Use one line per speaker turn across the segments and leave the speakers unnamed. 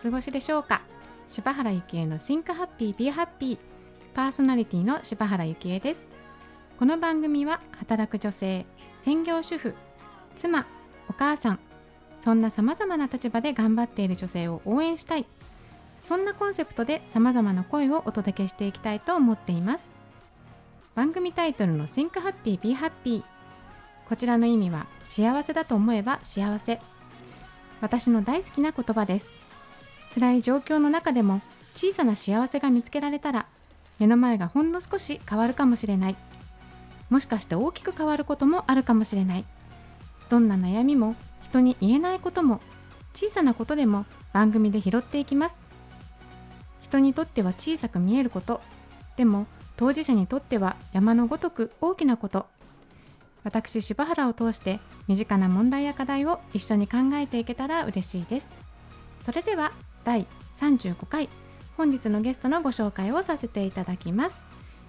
お過ごしでしょうか？柴原幸恵の Think Happy Be Happy パーソナリティの柴原幸恵です。この番組は働く女性専業主婦妻お母さんそんなさまざまな立場で頑張っている女性を応援したい。そんなコンセプトでさまざまな声をお届けしていきたいと思っています。番組タイトルの Think Happy Be Happy こちらの意味は幸せだと思えば幸せ。私の大好きな言葉です。辛い状況の中でも小さな幸せが見つけられたら目の前がほんの少し変わるかもしれない。もしかして大きく変わることもあるかもしれない。どんな悩みも人に言えないことも小さなことでも番組で拾っていきます。人にとっては小さく見えること。でも当事者にとっては山のごとく大きなこと。私柴原を通して身近な問題や課題を一緒に考えていけたら嬉しいです。それでは第35回。本日のゲストのご紹介をさせていただきます、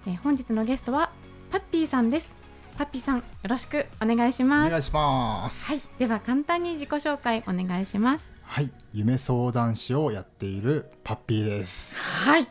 えー本日のゲストはパッピーさんです。パッピーさんよろしくお願いします。
お願いします。
はい、では簡単に自己紹介お願いします。
はい、夢相談師をやっているパッピーです。
はい。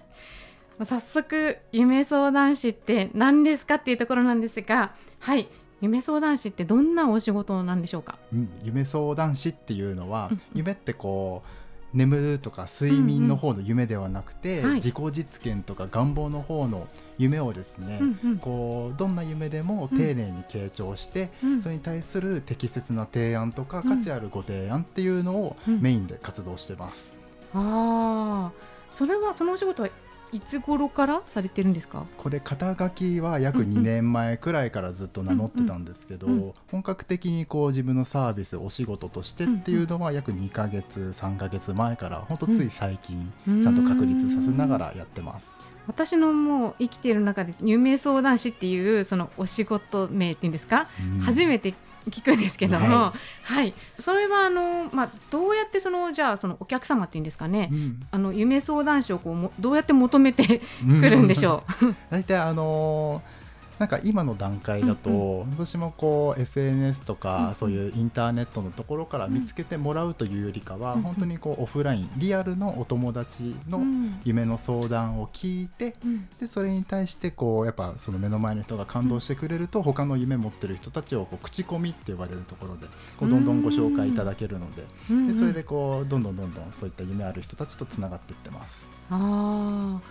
早速夢相談師って何ですかっていうところなんですがはい。夢相談師ってどんなお仕事なんでしょうか？
うん、夢相談師っていうのは、
うん。
夢ってこう眠るとか睡眠の方の夢ではなくて、
うんうん。はい。
自己実現とか願望の方の夢をですね、
うんうん。
こうどんな夢でも丁寧に傾聴して、
うん。
それに対する適切な提案とか
うん
価値あるご提案っていうのを
うん。
メインで活動してます。
ああそれはそのお仕事はいつ頃からされてるんですか？
これ肩書きは約
うんうん。
2年前くらいからずっと名乗ってたんですけど、
うんうん。
本格的にこう自分のサービスお仕事としてっていうのは約2ヶ月3ヶ月前から本当つい最近
うん
ちゃんと確立させながらやってます。
私のもう生きている中で夢相談師っていうそのお仕事名っていうんですか、
うん。
初めて聞くんですけども、は、
はい。
それはあのまあどうやってそのじゃあそのお客様っていうんですかね、
うん。
あの夢相談師をこうもどうやって求めて くるんでしょう？
大体あのーなんか今の段階だと、
うん
私もこう SNS とか、
うんうん。
そういうインターネットのところから見つけてもらうというよりかは、
うんうん。
本当にこうオフラインリアルのお友達の
うん。
夢の相談を聞いて、
うん。
でそれに対してこうやっぱその目の前の人が感動してくれると、他の夢持ってる人たちをこう口コミって呼ばれるところでこうどんどんご紹介いただけるので,、
うん
でそれでこうどんどんどんどんそういった夢ある人たちとつながっていってます。
ああ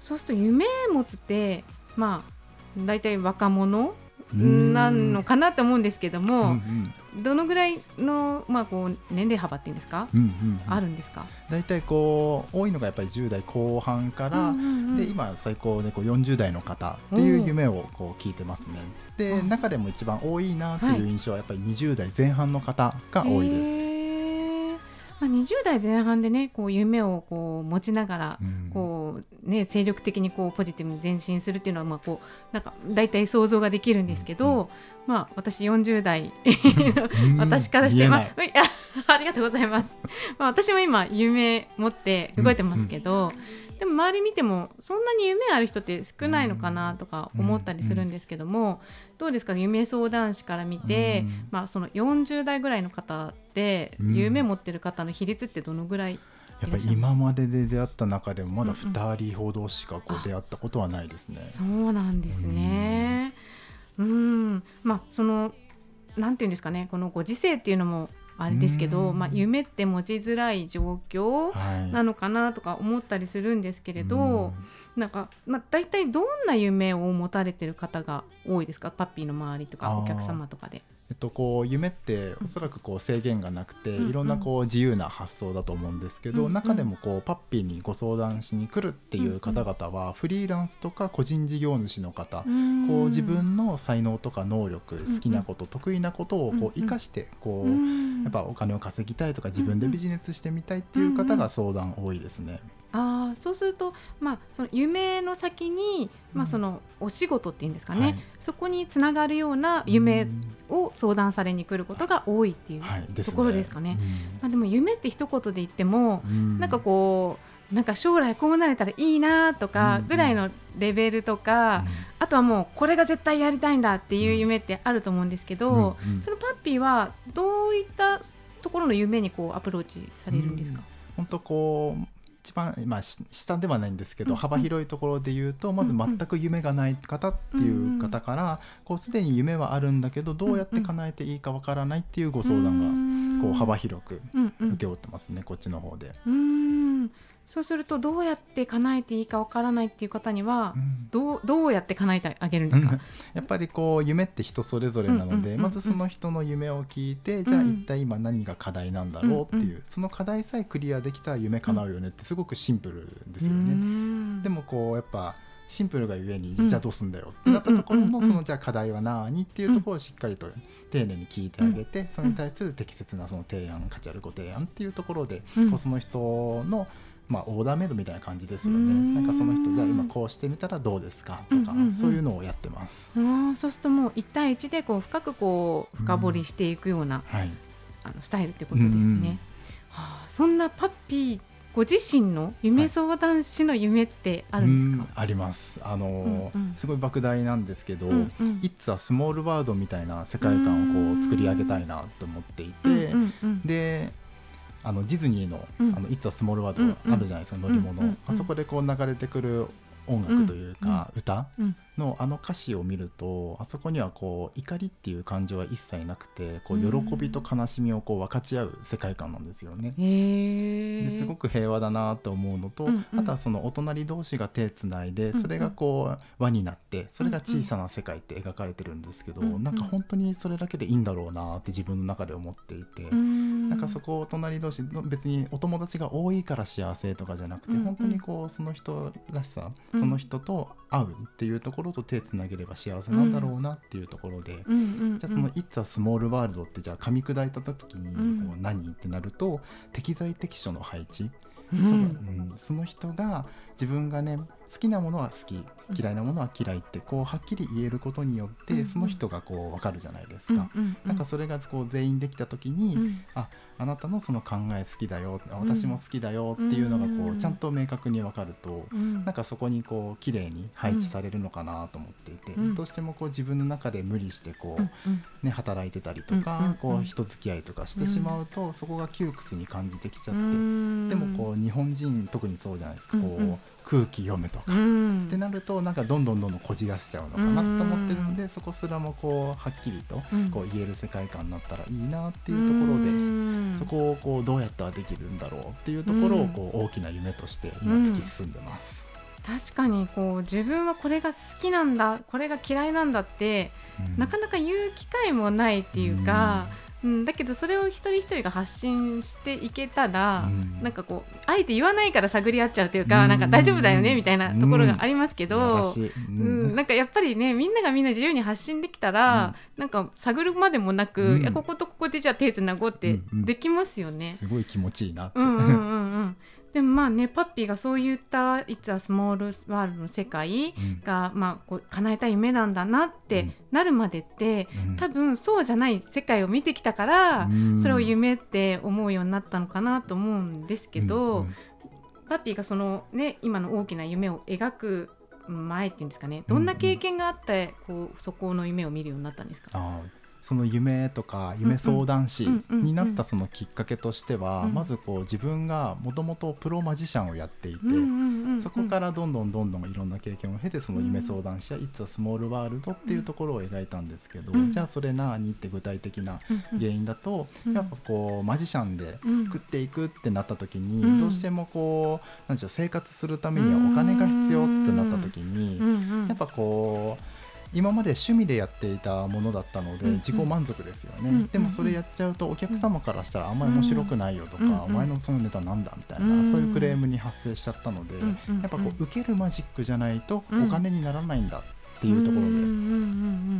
そうすると夢持つってまあ大体若者なのかなと思うんですけど
うんう
も、
ん。
どのぐらいの、まあ、こう年齢幅っていうんですか、
うんうんうん。
あるんですか、
大体こう多いのがやっぱり10代後半から、
うんうんうん。
で今最高でこう40代の方っていう夢をこう聞いてますね。で
あ
中でも一番多いなっていう印象はやっぱり20代前半の方が多いです、
まあ、20代前半でねこう夢をこう持ちながら、
うん。
こうね、精力的にこうポジティブに前進するっていうのはまあこうなんか大体想像ができるんですけど、
うんう
まあ、私40代
うん。
私からして、まあ
い、
ありがとうございます、まあ、私も今夢持って動いてますけど、でも周り見てもそんなに夢ある人って少ないのかなとか思ったりするんですけども、どうですか？夢相談師から見て、
うん。
まあ、その40代ぐらいの方って
うん。
夢持ってる方の比率ってどのぐらい
やっぱり今までで出会った中でもまだ2人ほどしかこう出会ったことはないですね。
そうなんですね。うん、まあそのなんていうんですかね、このご時世っていうのもあれですけど、
うん。
まあ夢って持ちづらい状況
はい。
なのかなとか思ったりするんですけれど、なんかまあ大体どんな夢を持たれてる方が多いですか、パッピーの周りとかお客様とかで。
えっと、こう夢っておそらくこう制限がなくて、
うん
いろんなこう自由な発想だと思うんですけど、中でもこうパッピーにご相談しに来るっていう方々は、フリーランスとか個人事業主の方、こう自分の才能とか能力、
ん
好きなこと得意なことをこう生かしてこう、
うん。
やっぱお金を稼ぎたいとか自分でビジネスしてみたいっていう方が相談多いですね。
ああそうすると、まあ、その夢の先に、まあ、
うん。
そのお仕事っていうんですかね、
はい。
そこにつながるような夢を相談されに来ることが多いっていう、ところですかね。
うん。
まあ、でも夢って一言で言っても、
うん。
なんかこうなんか将来こうなれたらいいなとか
うん。
ぐらいのレベルとか、あとはもうこれが絶対やりたいんだっていう夢ってあると思うんですけど、そのパッピーはどういったところの夢にこうアプローチされるんですか、
本当こう一番、まあ、し下ではないんですけど、幅広いところで言うとまず全く夢がない方っていう方からこうすでに夢はあるんだけどどうやって叶えていいかわからないっていうご相談がこう幅広く
うん。うん。
受け負ってますねこっちの方で。
そうするとどうやって叶えていいかわからないっていう方には
うん。
どうどうやって叶えてあげるんですか？
やっぱりこう夢って人それぞれなの
うんうん。うん。うん
でまずその人の夢を聞いてじゃあ
うん
一体今何が課題なんだろうって
うん
いうその課題さえクリアできたら夢叶うよねってすごくシンプルですよね。
ん。
でもこうやっぱシンプルがゆえに
うん。
じゃあどうすんだよってなったところ
うんうんうんうん。
のそのじゃあ課題は何っていうところをしっかりと丁寧に聞いてあげてそれに対する適切なその提案価値あるご提案っていうところで
うん。
こうその人のまあオーダーメイドみたいな感じですよね
うん
なんかその人じゃあ今こうしてみたらどうですかとか
うんうんうん
そういうのをやってます。
あーそうするともう一対一でこう深くこう深掘りしていくような、
はい
あのスタイルってことですね。
うんうん
はあ、そんなパッピーご自身の夢相談師の夢ってあるんですか、
うんありますあのー
うんうん
すごい莫大なんですけど
うんうん「
It's a Small World」みたいな世界観をこう作り上げたいなと思っていて、
うんうんうん
であのディズニーの「
うん。
あの It's a Small World」あるじゃないですか、乗り物、あそこでこう流れてくる音楽というか、歌
うん。
のあの歌詞を見るとあそこにはこう怒りっていう感情は一切なくてこう
うん
喜びと悲しみをこう分かち合う世界観なんですよね。ですごく平和だなと思うのと、あとはそのお隣同士が手つないでそれがこう輪になってそれが小さな世界って描かれてるんですけど、なんか本当にそれだけでいいんだろうなって自分の中で思っていて。
な
なんかそこを隣同士の別にお友達が多いから幸せとかじゃなくて、
うんうん。
本当にこうその人らしさ、
うん。
その人と会うっていうところと手つなげれば幸せなんだろうなっていうところで、
うん
じゃあその「It's a Small World」ってじゃあ噛み砕いた時に
うん。
こう何ってなると適材適所の配置、
うん。
そのうんその人が自分がね好きなものは好き嫌いなものは嫌いってこうはっきり言えることによって、
うん。
その人がこう分かるじゃないですか。
うんうん
なんかそれがこう全員できた時に、
うん。
ああなたのその考え好きだよあ私も好きだよっていうのがこ
う
うん。ちゃんと明確に分かると、
うん。
なんかそこにこう綺麗に配置されるのかなと思っていて、
うん。
どうしてもこう自分の中で無理してこう、
うんうん。
ね、働いてたりとか、
うんうんうん。
こう人付き合いとかしてしまうと、そこが窮屈に感じてきちゃって、
うん。
でもこう日本人特にそうじゃないですか、こう
うん。うん
空気読むとか。
うん。
ってなるとなんかどんどんどんどんこじらせちゃうのかなと思ってるので、そこすらもこうはっきりと
うん。
こう言える世界観になったらいいなっていうところで、
うん。
そこをこうどうやったらできるんだろうっていうところをこう大きな夢として今突き進んでます。
確かにこう自分はこれが好きなんだこれが嫌いなんだって、
うん。
なかなか言う機会もないっていうか、うんだけどそれを一人一人が発信していけたら、
うん。
なんかこうあえて言わないから探り合っちゃうというか、
うん。
なんか大丈夫だよねみたいなところがありますけ
素
ど、うん、なんかやっぱりねみんながみんな自由に発信できたら、なんか探るまでもなく、
うん。
いやこことここでじゃあ手つなごうってできますよね。
すごい気持ちいいなって。
うんうんうんうん、でもまあねパッピーがそういった「いつはスモールワールド」の世界
うん。
が、まあ、こう叶えたい夢なんだなっ
うん。
てなるまでって、
うん。
多分そうじゃない世界を見てきたから、
うん。
それを夢って思うようになったのかなと思うんですけど、
うんうん。
パッピーがそのね今の大きな夢を描く前っていうんですかねどんな経験があって、こうそこの夢を見るようになったんですか、
あーその夢とか夢相談師になったそのきっかけとしては、
うん。
まずこう自分がもともとプロマジシャンをやっていて、そこからどんどんどんどんいろんな経験を経てその夢相談師や「It's a Small World」っていうところを描いたんですけど、
うん。
じゃあそれ何って具体的な原因だと、
うん
やっぱこうマジシャンで
うん
食っていくってなった時に、
うん。
どうしてもこうなんでしょう生活するためにはお金が必要ってなった時に、やっぱこう今まで趣味でやっていたものだったので
うんうん。
自己満足ですよね、
うんうん
でもそれやっちゃうとお客様からしたらあんまり面白くないよとか、
うんうん。
お前のそのネタなんだみたいな、
うん。
そういうクレームに発生しちゃったので、
うんうん。
やっぱこう受けるマジックじゃないと
うん。
お金にならないんだっていうところで、
うんうんうんう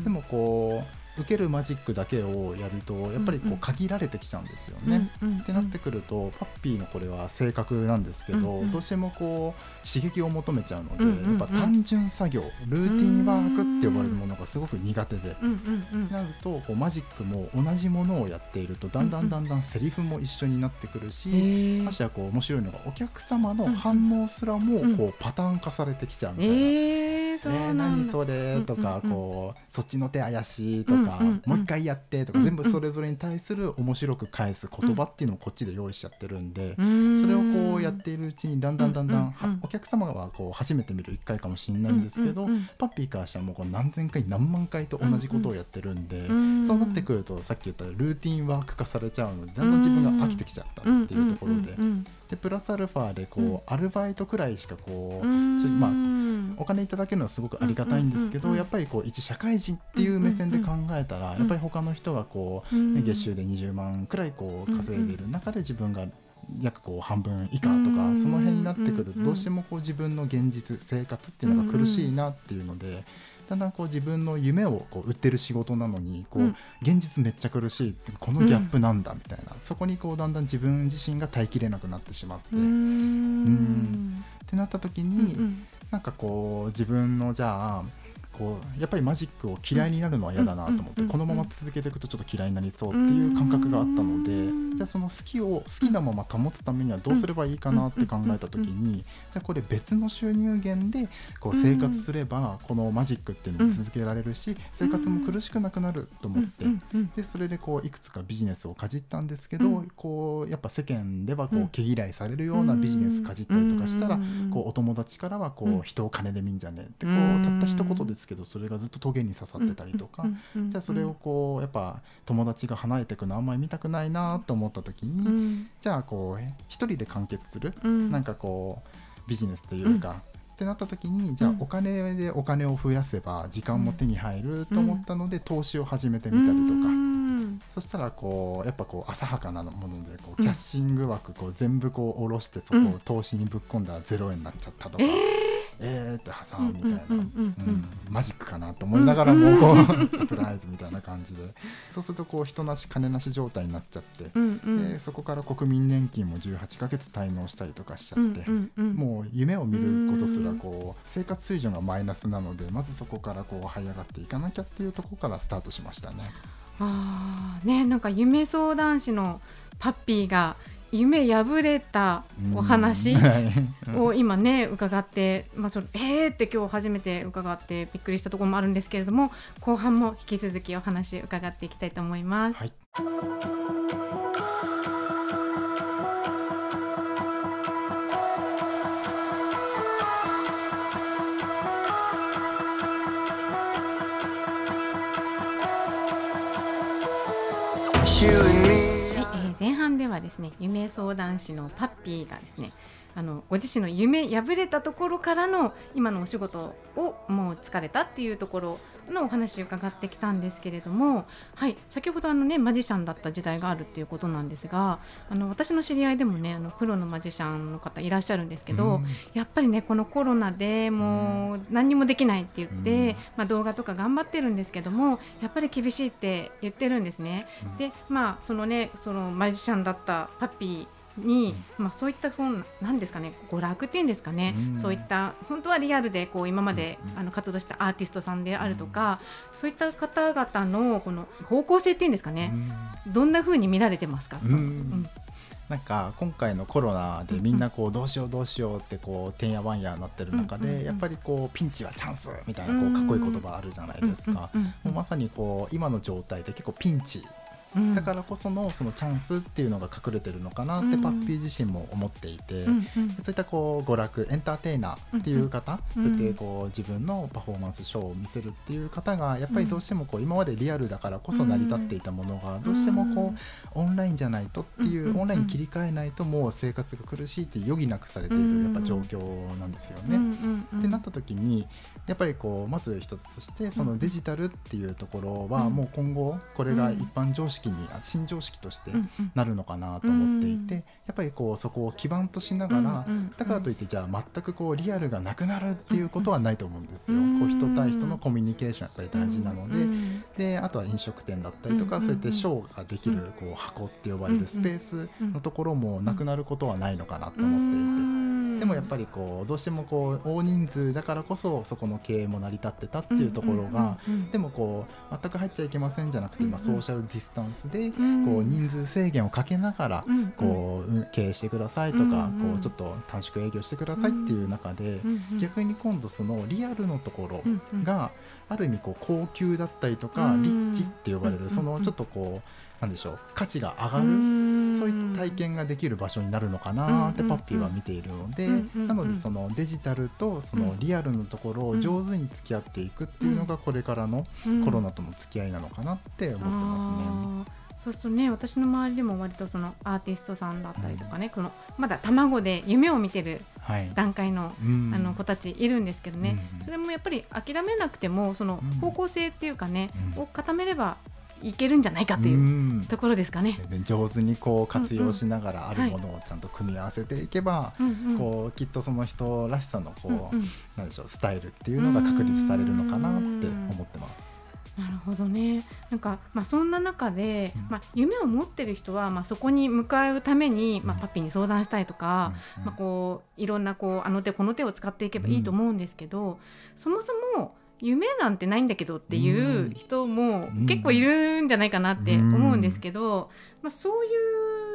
ん。
でもこう受けるマジックだけをやるとやっぱりこ
うんう
うん。限られてきちゃうんですよね。
うんうん
ってなってくるとパッピーのこれは性格なんですけど、
うんうん。
どうしてもこう刺激を求めちゃうので、
うんうんうん。
やっぱ単純作業ルーティンワークって呼ばれるものがすごく苦手で。
うんうんうん
なるとこうマジックも同じものをやっているとだんだんだんだんセリフも一緒になってくるし、
へー。
ましてやこう面白いのがお客様の反応すらも
うん。
こうパターン化されてきちゃうみたいな、
えー、そうなんだ。
何それ?」とか、こう「そっちの手怪しい」とか、もう一回やって」とか、全部それぞれに対する面白く返す言葉っていうのをこっちで用意しちゃってるんで。それをこうやっているうちにだんだんだんだん、お客様はこう初めて見る1回かもしれないんですけど、パッピーからしたらもうこう何千回何万回と同じことをやってるんで、
うん。
そうなってくるとさっき言ったルーティンワーク化されちゃうのでだんだん自分が飽きてきちゃったっていうところで、でプラスアルファでこう、
うん。
アルバイトくらいしかこう、まあ
うん
お金いただけるのはすごくありがたいんですけど、やっぱりこう一社会人っていう目線で考えたら、
ん
やっぱり他の人がこう、
うん
月収で20万くらいこう稼いでいる中で自分が約こう半分以下とか、
うん
その辺になってくると
うん
どうしてもこう自分の現実生活っていうのが苦しいなっていうので。だんだんこう自分の夢をこう売ってる仕事なのにこう、
うん。
現実めっちゃ苦しいってこのギャップなんだみたいな、そこにこうだんだん自分自身が耐えきれなくなってしまって、
うーん。
ってなった時
う
に、
ん。
なんかこう自分のじゃあこうやっぱりマジックを嫌いになるのは嫌だなと思って、
うん
このまま続けていくとちょっと嫌いになりそうっていう感覚があったので、
うん
じゃあその好きを好きなまま保つためにはどうすればいいかなって考えた時に、じゃあこれ別の収入源でこう生活すればこのマジックっていうのも続けられるし、生活も苦しくなくなると思って。でそれでこういくつかビジネスをかじったんですけど、
うん。
こうやっぱ世間ではこ
う
毛嫌いされるようなビジネスかじったりとかしたら、
うん
こうお友達からはこ
う
人を金で見んじゃねえってこ
う
たった一言ですけどそれがずっとトゲに刺さってたりとか、じゃあそれをこうやっぱ友達が離れていくのあんまり見たくないなと思った時に、
うん。
じゃあこう一人で完結する、
うん。
なんかこうビジネスというか。ってなった時にじゃあ
うん。
お金でお金を増やせば時間も手に入ると思ったので投資を始めてみたりとか、
うん。
そしたらこうやっぱこう浅はかなものでこ
う
うん。キャッシング枠こう全部こう下ろしてそこを投資にぶっ込んだら0円になっちゃったとか、
え
えーって挟むみたいな、マジックかなと思いながらもこうサプライズみたいな感じで。そうするとこう人なし金なし状態になっちゃって、でそこから国民年金も18ヶ月滞納したりとかしちゃって。もう夢を見ることすらこう生活水準がマイナスなのでまずそこからこう這い上がっていかなきゃっていうところからスタートしましたね。
あー。ねなんか夢相談師のパッピーが夢破れたお話を今ね伺って、まあ、そのえーって今日初めて伺ってびっくりしたところもあるんですけれども後半も引き続きお話伺っていきたいと思います。
はい
はい、ではですね夢相談師のパッピーがですねあのご自身の夢破れたところからの今のお仕事をもう疲れたっていうところのお話を伺ってきたんですけれども、はい、先ほどあの、ね、マジシャンだった時代があるっていうことなんですがあの私の知り合いでもねあのプロのマジシャンの方いらっしゃるんですけど、
うん。
やっぱりねこのコロナでもう何にもできないって言って、
うん。
まあ、動画とか頑張ってるんですけどもやっぱり厳しいって言ってるんですね。
うん。
でまあそのねそのマジシャンだったパッピーに、まあ、そういったそのなんですかね娯楽っていうんですかね、
うん。
そういった本当はリアルでこう今まで、
うん
あの活動したアーティストさんであるとか、そういった方々のこの方向性っていうんですかね、どんな風に見られてますか、
なんか今回のコロナでみんなこうどうしようどうしようってこうてんやわんやなってる中
うんうんうん。
でやっぱりこうピンチはチャンスみたいなこうかっこいい言葉あるじゃないですか。
うんうん。
もうまさにこう今の状態で結構ピンチ
うん。
だからこそのそのチャンスっていうのが隠れてるのかなって
うん。
パッピー自身も思っていて、
うんうん。
そういったこう娯楽エンターテイナーっていう方、
うん
そうやってこう自分のパフォーマンスショーを見せるっていう方がやっぱりどうしてもこう今までリアルだからこそ成り立っていたものがどうしてもこうオンラインじゃないとってい
う
オンラインに切り替えないともう生活が苦しいって余儀なくされているやっぱ状況なんですよね。ってなった時にやっぱりこうまず一つとしてそのデジタルっていうところは
うん。
もう今後これが一般常識にあ新常識としてなるのかなと思っていて、
うん。
やっぱりこうそこを基盤としながら、だからといってじゃあ全くこうリアルがなくなるっていうことはないと思うんですよ。
うん
こう人対人のコミュニケーションやっぱり大事なので、
うん
であとは飲食店だったりとか、
うん
そうやってショーができるこう箱って呼ばれるスペースのところもなくなることはないのかなと思っていて。でもやっぱりこうどうしてもこう大人数だからこそそこの経営も成り立ってたっていうところが、でもこう全く入っちゃいけませんじゃなくて、まあ、ソーシャルディスタンスでこう人数制限をかけながらこう経営してくださいとかこうちょっと短縮営業してくださいっていう中で逆に今度そのリアルのところがある意味こう高級だったりとかリッチって呼ばれるそのちょっとこうなんでしょう価値が上がるそういった体験ができる場所になるのかなってパッピーは見ているのでなのでそのデジタルとそのリアルのところを上手に付き合っていくっていうのがこれからのコロナとの付き合いなのかなって思ってますね。
そうするとね私の周りでも割とそのアーティストさんだったりとかね、うん、このまだ卵で夢を見てる段階のはい、あの子たちいるんですけどね、うん、それもやっぱり諦めなくてもその方向性っていうかね、を固めればいけるんじゃないかっていうところですかね。
上手にこう活用しながらあるものをちゃんと組み合わせていけば、こうきっとその人らしさのこう、なんでしょうスタイルっていうのが確立されるのかなって思ってます。
なるほどね。なんか、まあ、そんな中で、まあ、夢を持ってる人は、まあ、そこに向かうために、まあ、パピに相談したりとか、まあ、こういろんなこうあの手この手を使っていけばいいと思うんですけど、そもそも夢なんてないんだけどっていう人も結構いるんじゃないかなって思うんですけど、まあ、そうい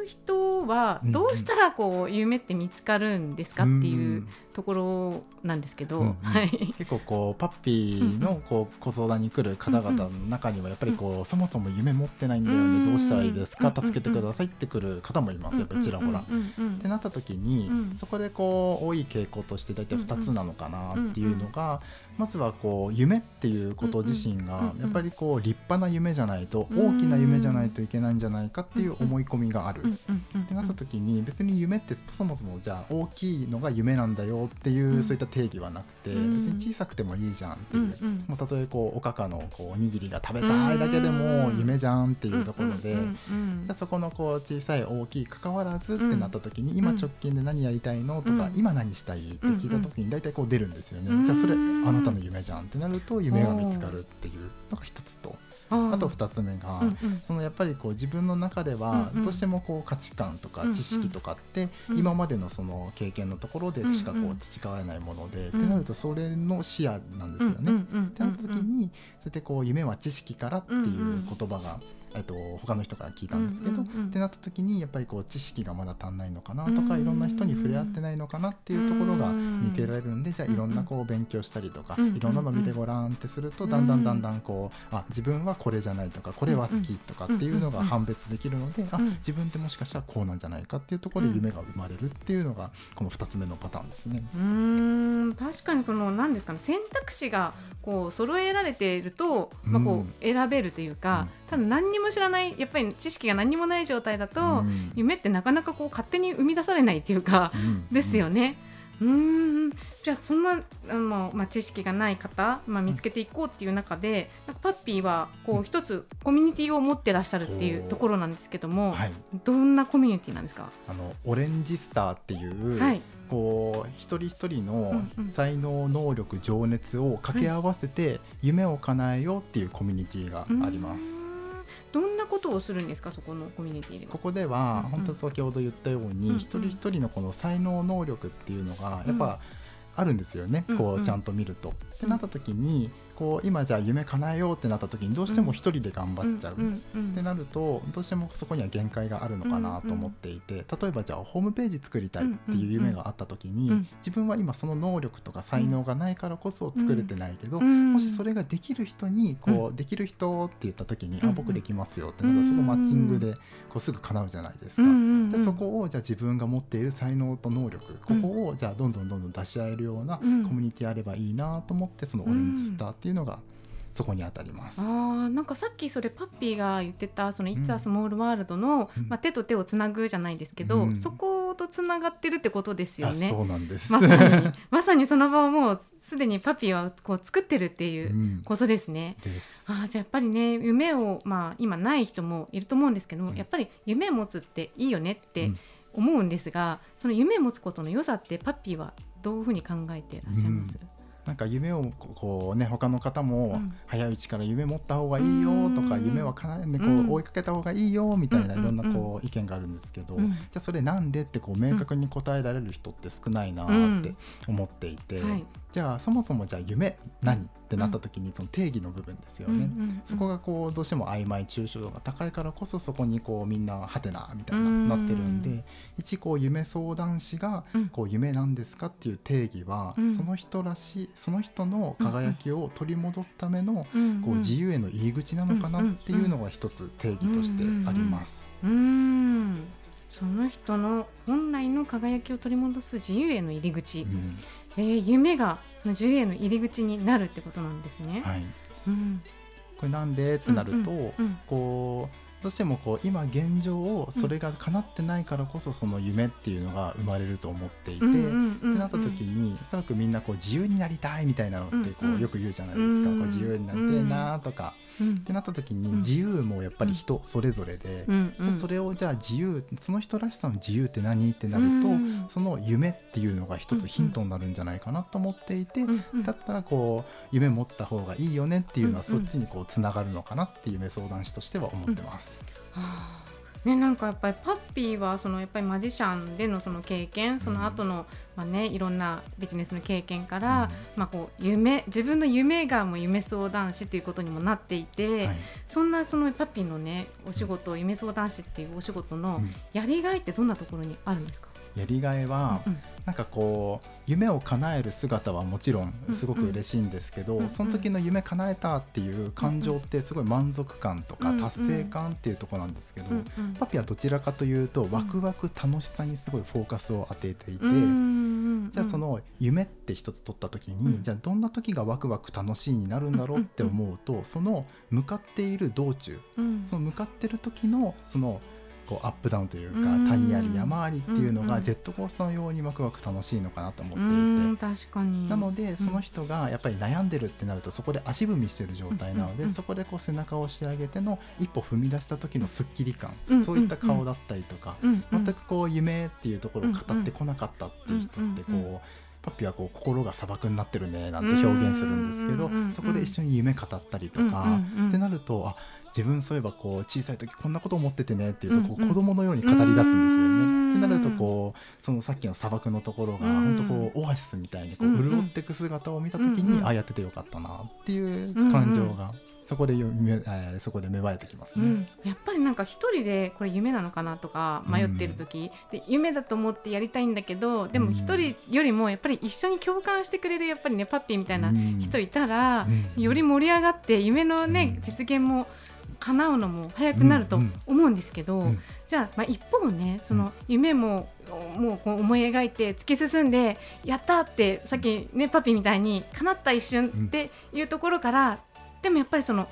う人はどうしたらこう夢って見つかるんですかっていうところなんですけど、うんうん、はい、
結構こうパッピーのこうご相談に来る方々の中にはやっぱりこうそもそも夢持ってないんだよねどうしたらいいですか？助けてくださいってくる方もいますよちらほら。ってなった時にそこでこう多い傾向として大体2つなのかなっていうのがまずはこう夢っていうこと自身がやっぱりこう立派な夢じゃないと大きな夢じゃないといけないんじゃないかっていう思い込みがある。ってなった時に別に夢ってそもそもじゃあ大きいのが夢なんだよっていうそういった定義はなくて、別に小さくてもいいじゃんっていう、もうたとえこうおかかのこうおにぎりが食べたいだけでも夢じゃんっていうところで、そこのこう小さい大きい関わらずってなった時に、今直近で何やりたいのとか、今何したいって聞いた時に大体こう出るんですよね、じゃあそれあなたの夢じゃんってなると夢が見つかるっていうのが一つと。あと2つ目が、うんうん、そのやっぱりこう自分の中ではどうしてもこう価値観とか知識とかって今までのその経験のところでしかこう培われないもので、ってなるとそれの視野なんですよね。ってなった時にそうやってこう夢は知識からっていう言葉がえっと、他の人から聞いたんですけど、ってなった時にやっぱりこう知識がまだ足んないのかなとか、いろんな人に触れ合ってないのかなっていうところが見受けられるんで、じゃあいろんなこう勉強したりとか、いろんなの見てごらんってするとだんだんだんだんこうあ自分はこれじゃないとかこれは好きとかっていうのが判別できるので、あ自分ってもしかしたらこうなんじゃないかっていうところで夢が生まれるっていうのがこの2つ目のパターンですね。
うん。確かにこの何ですかね選択肢がこう揃えられていると、まあ、こう選べるというか、ただ何にも知らないやっぱり知識が何にもない状態だと、夢ってなかなかこう勝手に生み出されないっていうか、ですよね。うん。じゃあそんなあの、まあ、知識がない方、まあ、見つけていこうっていう中で、なんかパッピーはこう一つコミュニティを持ってらっしゃるっていうところなんですけども、はい、どんなコミュニティなんですか？
あのオレンジスターっていう、はい、こう一人一人の才能能力情熱を掛け合わせて夢を叶えようっていうコミュニティがあります。
どんなことをするんですか？そこのコミュニティで
ここでは、うんうん、本当先ほど言ったように、うんうん、一人一人のこの才能能力っていうのがやっぱあるんですよね、うん、こうちゃんと見ると。ってなった時にこう今じゃあ夢叶えようってなった時にどうしても一人で頑張っちゃうってなるとどうしてもそこには限界があるのかなと思っていて例えばじゃあホームページ作りたいっていう夢があった時に自分は今その能力とか才能がないからこそ作れてないけどもしそれができる人にこうできる人って言った時にあ僕できますよってなったらそこマッチングでこうすぐ叶うじゃないですか。じゃそこをじゃあ自分が持っている才能と能力ここをじゃあどんどんどんどん出し合えるようなコミュニティあればいいなと思ってそのオレンジスターっていうのがそこに当たります。
あなんかさっきそれパッピーが言ってたその「It's a Small World の」うん、まあ、手と手をつなぐじゃないですけど、うん、そことつながってるってことですよね。
そうなんです。
まさにまさにその場をもうすでにパピーはこう作ってるっていうことですね。うん、あじゃあやっぱりね夢を、まあ、今ない人もいると思うんですけど、やっぱり夢持つっていいよねって思うんですが、その夢持つことの良さってパッピーはどういうふうに考えていらっしゃいます、
なんか夢をこうね他の方も
うん。
早いうちから夢持った方がいいよとか
うん。
夢は叶えねこ
う
追いかけた方がいいよみたいな
うん。
いろんなこう意見があるんですけど
うん。
じゃあそれなんでってこう明確に答えられる人って少ないな
うん。
って思っていて
はい。
じゃあそもそもじゃあ夢何？ってなった時にその定義の部分ですよね。そこがこうどうしても曖昧抽象度が高いからこそそこにこうみんなハテナみたいな
うん
なってるんで一こう夢相談師が
うん。
こう夢なんですかっていう定義は
うん。
その人らしいその人の輝きを取り戻すための
うん
こう自由への入り口なのかなっていうのが一つ定義としてあります。
うーん。その人の本来の輝きを取り戻す自由への入り口、
うん。
えー夢がその自由への入り口になるってことなんですね。
はい、
うん。
これなんでってなると、
うんうん
こうどうしてもこう今現状をそれが叶ってないからこそその夢っていうのが生まれると思っていて、
うんうんうんうん。
ってなった時におそらくみんなこう自由になりたいみたいなのってこ
うんうん。
うよく言うじゃないですか、
うん
こう自由になりたいなとか、
うん。
ってなった時に
うん。
自由もやっぱり人それぞれで、
うん。うん。
それをじゃあ自由その人らしさの自由って何ってなると、
うん。
その夢っていうのが一つヒントになるんじゃないかなと思っていて、だったらこう夢持った方がいいよねっていうのはそっちにこうつながるのかなっていう夢相談師としては思ってます。
はあ。ね、なんかやっぱりパッピーはそのやっぱりマジシャンでのその経験その後の、まあね、いろんなビジネスの経験から、まあ、こう夢自分の夢がもう夢相談師ということにもなっていて、
はい。
そんなそのパッピーのねお仕事、夢相談師っていうお仕事の
うん。
やりがいってどんなところにあるんですか、
やりがいは、
うん
なんかこう夢を叶える姿はもちろんすごく嬉しいんですけど、
うんうん。
その時の夢叶えたっていう感情ってすごい満足感とか達成感っていうところなんですけど、
うんうん。
パピはどちらかというとワクワク楽しさにすごいフォーカスを当てていて、
うんうんうん
じゃあその夢って一つ取った時に、
うん。
じゃあどんな時がワクワク楽しいになるんだろうって思うと、その向かっている道中
うん。
その向かってる時のそのこうアップダウンというか、
うん。
谷あり山ありっていうのがジェットコースターのようにワクワク楽しいのかなと思
う
っていて。
ん確かに。
なのでその人がやっぱり悩んでるってなるとそこで足踏みしてる状態なので、そこでこう背中を押してあげての一歩踏み出した時のすっきり感、
うん
そういった顔だったりとか、全くこう夢っていうところを語ってこなかったっていう人ってこう、パピはこう心が砂漠になってるねなんて表現するんですけど、そこで一緒に夢語ったりとか、ってなるとあ自分そういえばこう小さい時こんなこと思っててねっていうとこ
うん。う
うん子供のように語り出すんですよね。
うん。
ってなるとこうそのさっきの砂漠のところが
うん
本当こうオアシスみたいにこう
うんうん。
潤っていく姿を見た時
うんうん
にあやっててよかったなっていう感情がそこでよめえーそこで芽生えてきますね。
うん、やっぱりなんか一人でこれ夢なのかなとか迷ってる時、で夢だと思ってやりたいんだけどでも一人よりもやっぱり一緒に共感してくれるやっぱりねパッピーみたいな人いたら、
うん。
より盛り上がって夢のね、
うん。
実現も叶うのも早くなると
うんうん
思うんですけど、
うん。
じゃあ,、まあ一方ねその夢も、もうこう思い描いて突き進んでやったってさっきねパピーみたいに叶った一瞬っていうところから、でもやっぱりその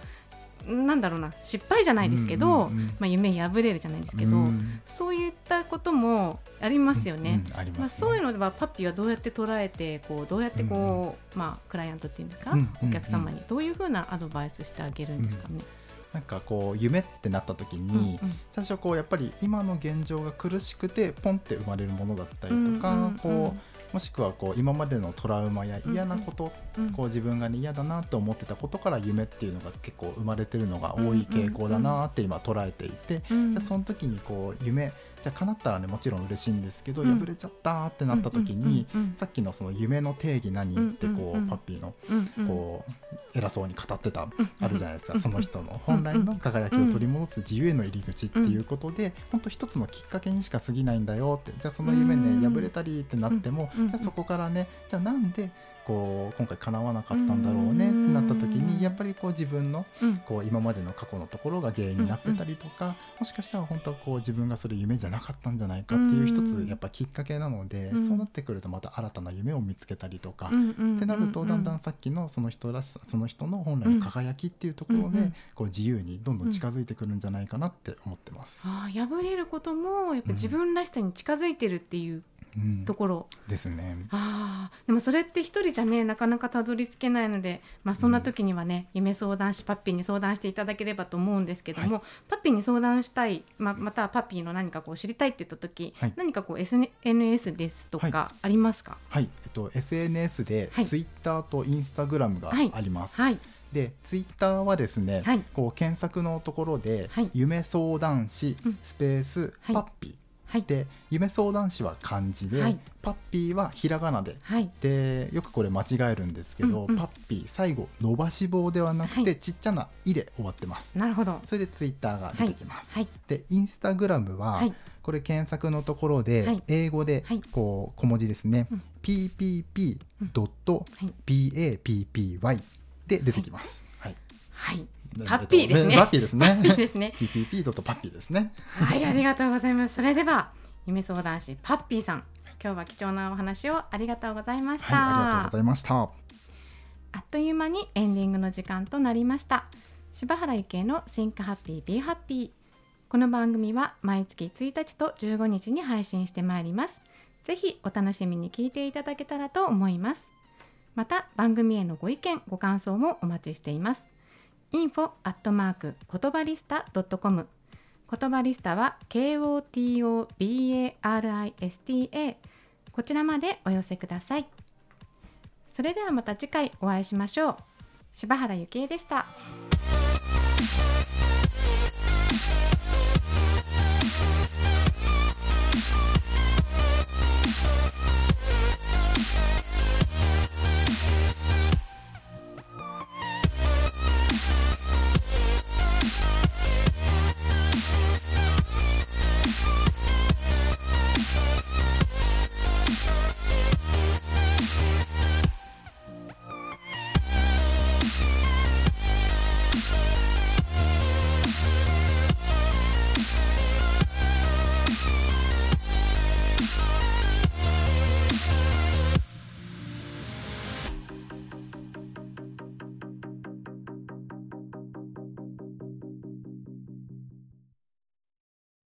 なんだろうな失敗じゃないですけど、
うんうんうん。
まあ、夢破れるじゃないですけど、
うん。
そういったこともありますよね。
うんうんありますね。
まあ、そういうのではパッピーはどうやって捉えてこうどうやってこう、まあ、クライアントっていうんですか、
うんうんうん。
お客様にどういうふうなアドバイスしてあげるんですかね。
なんかこう夢ってなった時に、
うんうん。
最初こうやっぱり今の現状が苦しくてポンって生まれるものだったりとか、
うんうんうん
こうもしくはこう今までのトラウマや嫌なこと、
うん
こう自分がね嫌だなと思ってたことから夢っていうのが結構生まれてるのが多い傾向だなって今捉えていて、
うん。
でその時にこう夢じゃあ叶ったらねもちろん嬉しいんですけど、
うん。
破れちゃったってなった時に、
うんうん
さっきのその夢の定義何？ってこう、
うんうんうん
パッピーの
うんうん
こう偉そうに語ってた
うん
あるじゃないですか、
うん
その人の。本来の輝きを取り戻す自由への入り口っていうことで、本当一つのきっかけにしか過ぎないんだよって。じゃあその夢
うん
ね破れたりってなっても、
うん。
じゃあそこからねじゃあなんでこう今回叶わなかったんだろうねってなった時にやっぱりこう自分の
うん。
こう今までの過去のところが原因になってたりとか、もしかしたら本当はこう自分がそれ夢じゃなかったんじゃないかっていう一
うん。
つやっぱきっかけなので、
うん。
そうなってくるとまた新たな夢を見つけたりとか、ってなるとだんだんさっきのその人らしさその人の本来の輝きっていうところで、こう自由にどんどん近づいてくるんじゃないかなって思ってます。
ああ破れることもやっぱ自分らしさに近づいてるっていう
うん
ところ、
ですね。
あー。でもそれって一人じゃねなかなかたどり着けないので、まあ、そんな時にはね、夢相談師パッピーに相談していただければと思うんですけども、パッピーに相談したい、まあ、またはパッピーの何かこう知りたいって言った時、
はい。
何かこう SNS ですとかありますか？
はい、えっと SNS で
はい。
ツイッターとインスタグラムが
はい
あります。
はい。
でツイッターはですね、
はい。
こう検索のところで、
はい。
夢相談師
うん。
スペース
はい。
パッピー、
はい。
で夢相談師は漢字で、
はい。
パッピーはひらがなで。
はい。
でよくこれ間違えるんですけど、
うんうん。
パッピー最後伸ばし棒ではなくて、
はい。
ちっちゃな「い」で終わってます。
なるほど。
それでツイッターが出てきます、
はい。
でインスタグラムは、
はい。
これ検索のところで、
はい。
英語で
はい。
こう小文字ですね、
うん。
pp.pappy で出てきます、はい。
はい。
えっと
パッピーですね
パッピーですね
パッピーですね
pp.pappy ですね
はい、ありがとうございます。それでは夢相談師パッピーさん、今日は貴重なお話をありがとうございました。
はいありがとうございました
あっという間にエンディングの時間となりました。柴原ゆきえの Think Happy Be Happy。この番組は毎月1日と15日に配信してまいります。ぜひお楽しみに聞いていただけたらと思います。また番組へのご意見、ご感想もお待ちしています。Info アットマーク言葉リスタ .com 言葉リスタは KOTOBARISTA こちらまでお寄せください。それではまた次回お会いしましょう。柴原ゆきえでした。